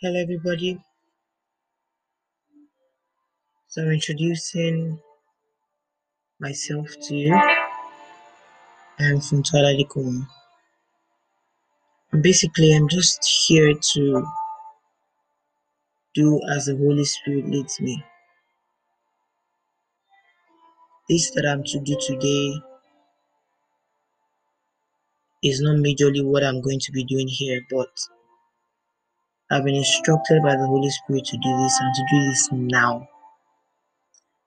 Hello, everybody. So, I'm introducing myself to you. I'm from. And basically, I'm just here to do as the Holy Spirit leads me. This that I'm to do today is not majorly what I'm going to be doing here, but I've been instructed by the Holy Spirit to do this and to do this now.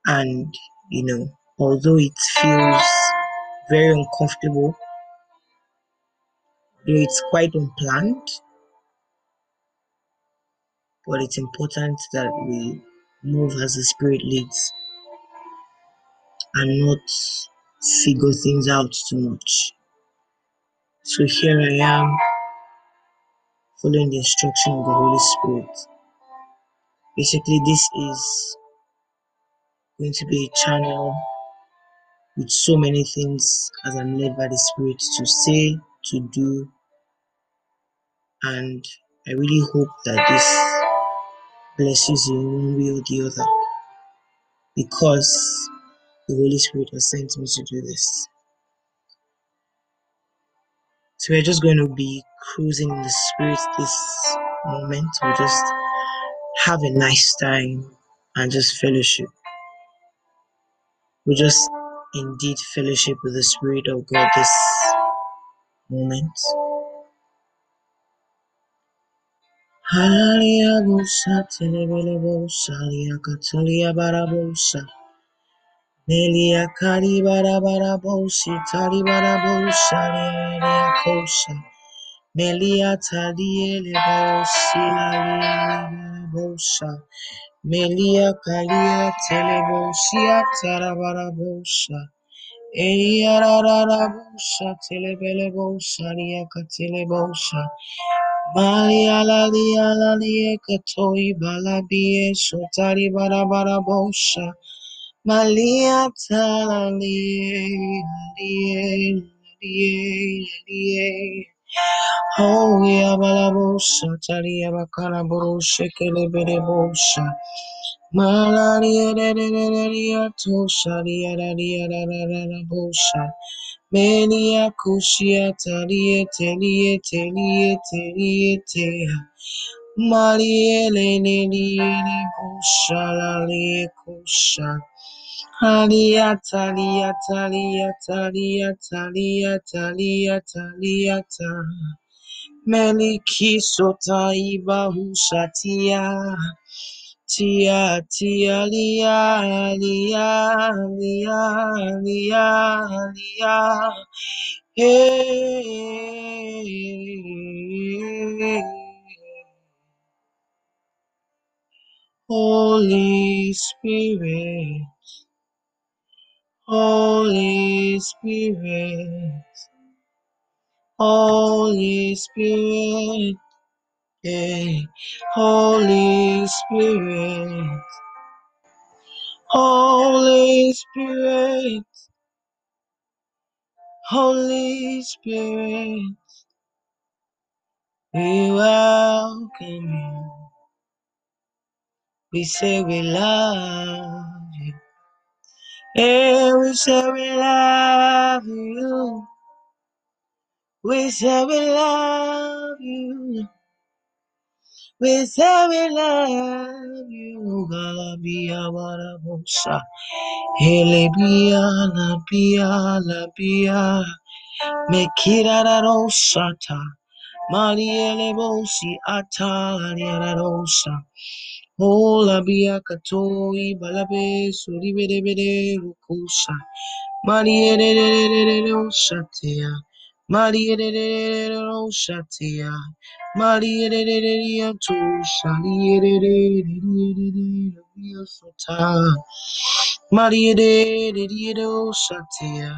And, you know, although it feels very uncomfortable, though it's quite unplanned, but it's important that we move as the Spirit leads and not figure things out too much. So here I am following the instruction of the Holy Spirit. Basically, this is going to be a channel with so many things as I'm led by the Spirit to say, to do, and I really hope that this blesses you one way or the other because the Holy Spirit has sent me to do this. So we're just going to be cruising in the Spirit this moment. We'll just have a nice time and just fellowship. We just indeed fellowship with the Spirit of God this moment. Hallelujah, bosa, telebele bosa, lia katalia barabosa. Melia kari barabara bosi, tari barabosa, lia lia kosa. Melia taliele bosi, lia barabosa. Melia kalia telebosia, tarabarabosa. Eyarararabosha, telebelebosha, lia katelebosha. Malia la lia la lia katoi balabie sotari barabara bosha. Malia tala lie lie lie lie. Oh ya balabosha tali ya bakara boroshe kele bere bosha. Malaria de de de de de tosha lia la lia la la la la bosha. Melia kushia talie Halia talia talia talia talia talia talia ta. Meliki sota iba hushatia. Tia tia lia lia lia lia lia. Hey, Holy Spirit, Holy Spirit, Holy Spirit, Holy Spirit, Holy Spirit, Holy Spirit, we welcome you. We say we love. And we say we love you. We say we love you. We say we love you. Galabia Barabosa. Helebia Labia Labia. Mekira Rosata. Mariele Bosi Atalia Rosa. Ola Bia Katoi Balabe Suribede Rukusa. Maria Shatia. Maria Shatia. Maria to Shalia Sota. Maria Shatia.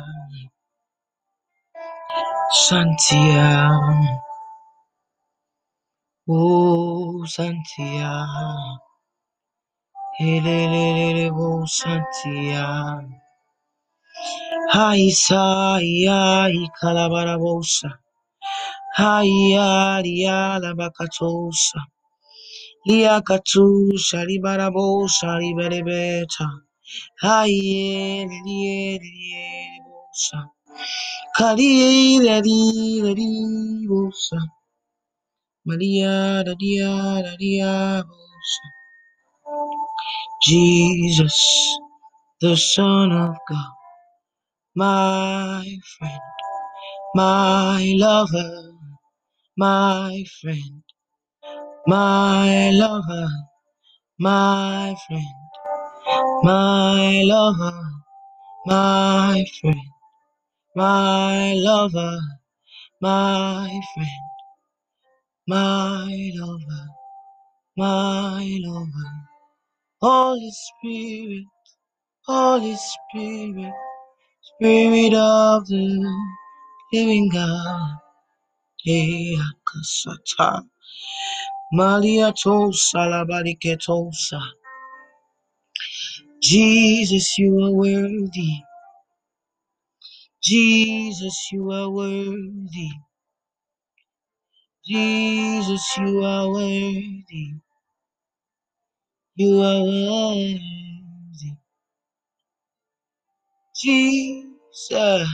Santia. Oh Santia. Helelele Santia. Haisa ya ikalabarabosa. Haya ya la bakatosa. Liakatu sharibarabo shariberebeta. Haye liye liye bosa. Kaliye ladi ladi bosa. Maria dadia dadia bosa. Jesus, the Son of God, my friend, my lover, my friend, my lover, my friend, my lover, my friend, my lover, my friend, my lover, my lover. Holy Spirit, Holy Spirit, Spirit of the living God. Hey, Akasata. Malia Tosa Labariketosa. Jesus, you are worthy. Jesus, you are worthy. Jesus, you are worthy. You are worthy. Jesus,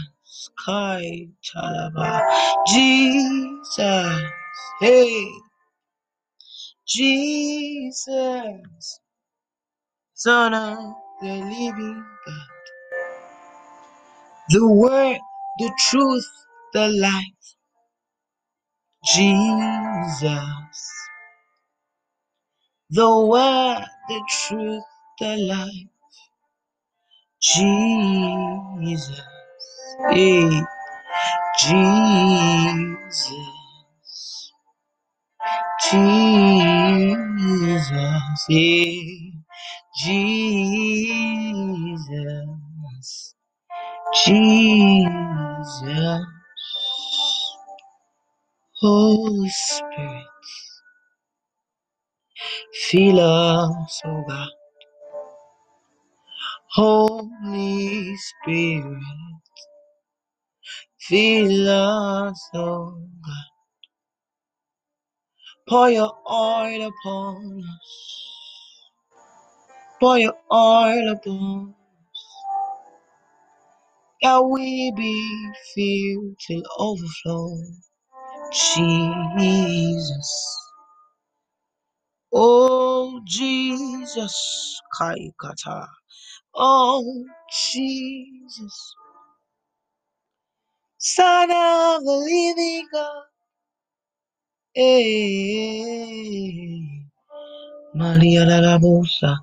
Kai Talaba. Jesus, hey, Jesus, Son of the living God. The word, the truth, the life. Jesus. The word, the truth, the life. Jesus. Hey, Jesus. Eh, Jesus. Hey, Jesus. Fill us, oh God. Holy Spirit, fill us, oh God. Pour your oil upon us. Pour your oil upon us. That we be filled till overflow. Jesus. Oh, Jesus. Kaikata. Oh, Jesus. Son of the living God. Hey. Maria la la.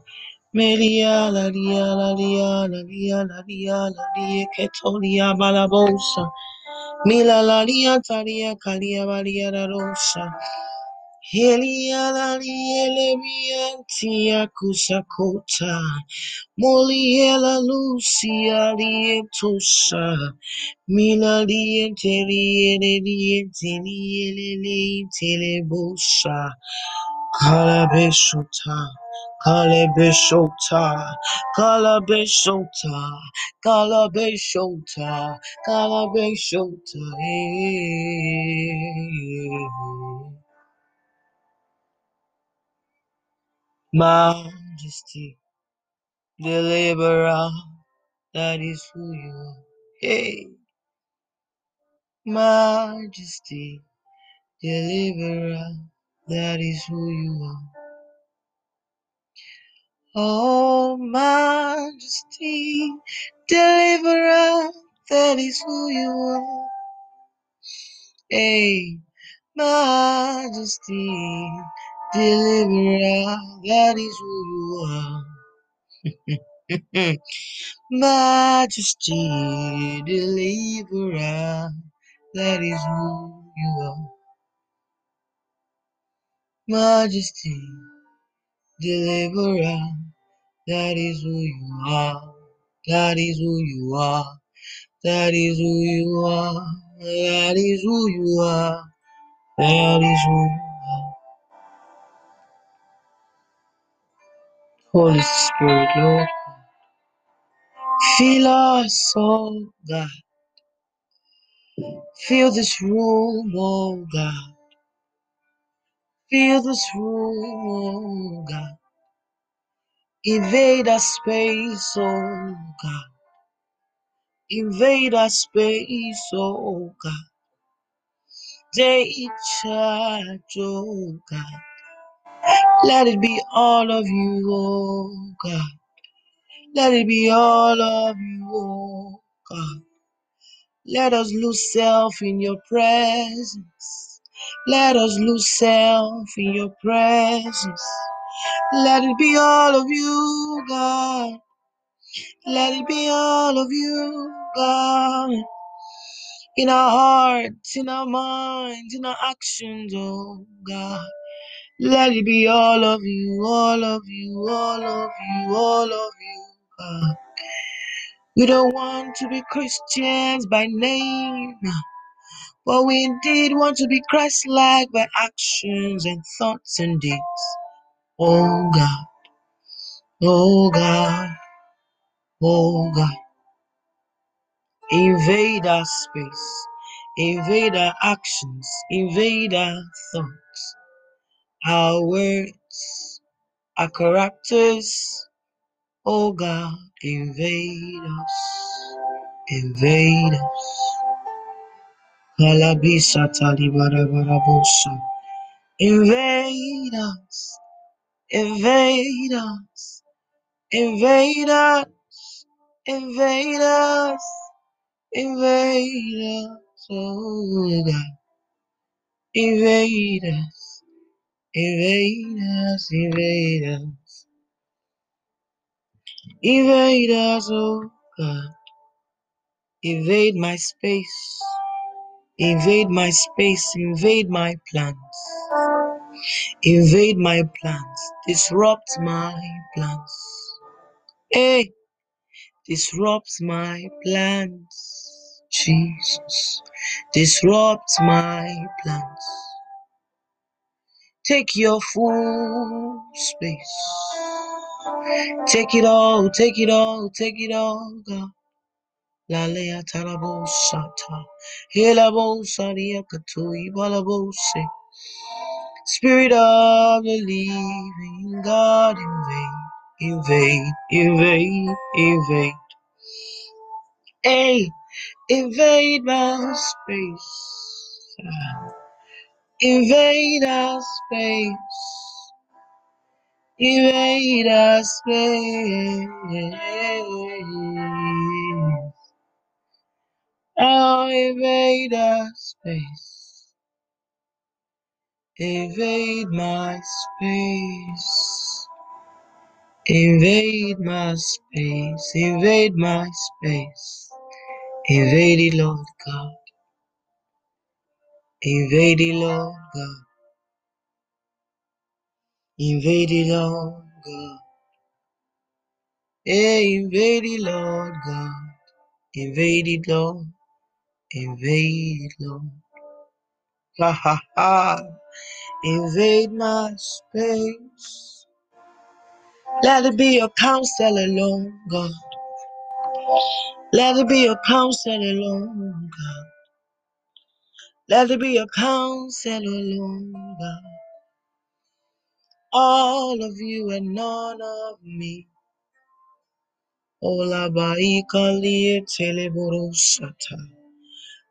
Maria la dia la dia la dia la dia la dia ketolia balabosa. Mila la dia taria kalia valia la rosa. Helia la dia levia tia kusakota. Moliela Lucia lietosa. Mila lienteli lienteli lienteli bosa. Kalabeshota, Kalabeshota, Kalabeshota, Kalabeshota, Kalabeshota. eh. Majesty, deliverer, that is who you are. Hey, Majesty, deliverer, that is who you are. Oh, majesty, deliverer, that is who you are. Hey, majesty, deliverer, that is who you are. majesty, deliverer, that is who you are. Majesty, deliverer, that is who you are. That is who you are. That is who you are. That is who you are. That is who Holy Spirit, Lord, fill us, oh God. Fill this room, oh God. Fill this room, oh God. Invade our space, oh God. Invade our space, oh God. Take charge, oh God. Let it be all of you, oh God. Let it be all of you, oh God. Let us lose self in your presence. Let us lose self in your presence. Let it be all of you, God. Let it be all of you, God. In our hearts, in our minds, in our actions, oh God. Let it be all of you, all of you, all of you, all of you. We don't want to be Christians by name, but we indeed want to be Christ like by actions and thoughts and deeds. Oh God, oh God, oh God. Invade our space, invade our actions, invade our thoughts, our words, our characters. Oh God, invade us, invade us. Kalabisa talibarabosa. Invade us, invade us, invade us, invade us, invade us, oh God. Invade us, invade us, invade us, invade us, oh God. Invade my space, invade my space, invade my plans, invade my plans, disrupt my plans. Hey, disrupt my plans, Jesus. Disrupt my plans. Take your full space. Take it all, take it all, take it all, God. Lalea tarabo sata. Helabo saria katui balabose. Spirit of the living God, invade, invade, invade, invade. Hey, invade my space. Ah. Invade our space. Invade our space. Oh, invade our space. Invade my space. Invade my space. Invade my space. Invade it, Lord God. Invade it, Lord God. Invade it, Lord God. Hey, invade it, Lord God. Invade it, Lord. Invade it, Lord. Ha ha ha. Invade my space. Let it be your counsel alone, God. Let it be your counsel alone, God. Let it be your counsel alone, God. All of you and none of me. Ola baikali teleborosata.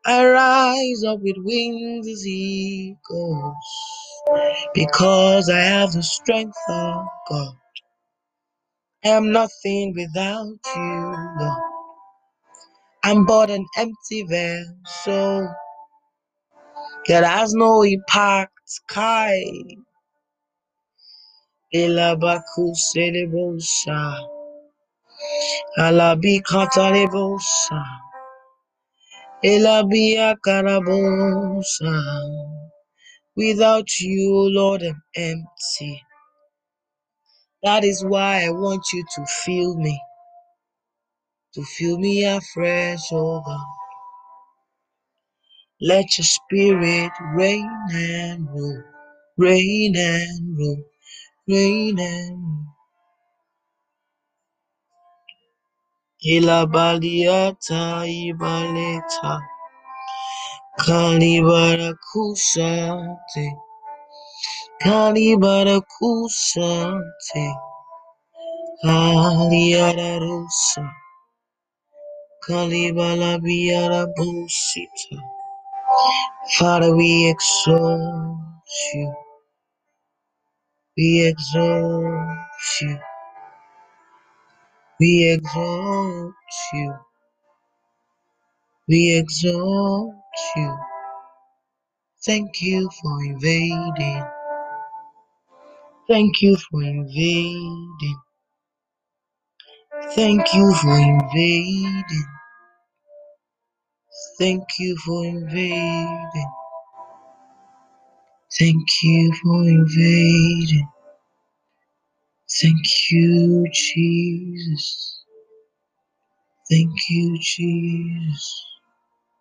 I rise up with wings as eagles because I have the strength of God. I am nothing without you, Lord. I'm but an empty vessel that has no impact. Kai elabaku selebosa, alabi katalebosa, elabia karabosa. Without you, Lord, I'm empty. That is why I want you to fill me, to fill me afresh, oh God. Let your spirit reign and rule, reign and rule, reign and rule. Ilabaliata ibaleta, kalibara kusate, Kalibara kusante. Father, we exalt you. We exalt you. We exalt you. We exalt you. Thank you for invading. Thank you for invading. Thank you for invading. Thank you for invading. Thank you for invading. Thank you, Jesus. Thank you, Jesus.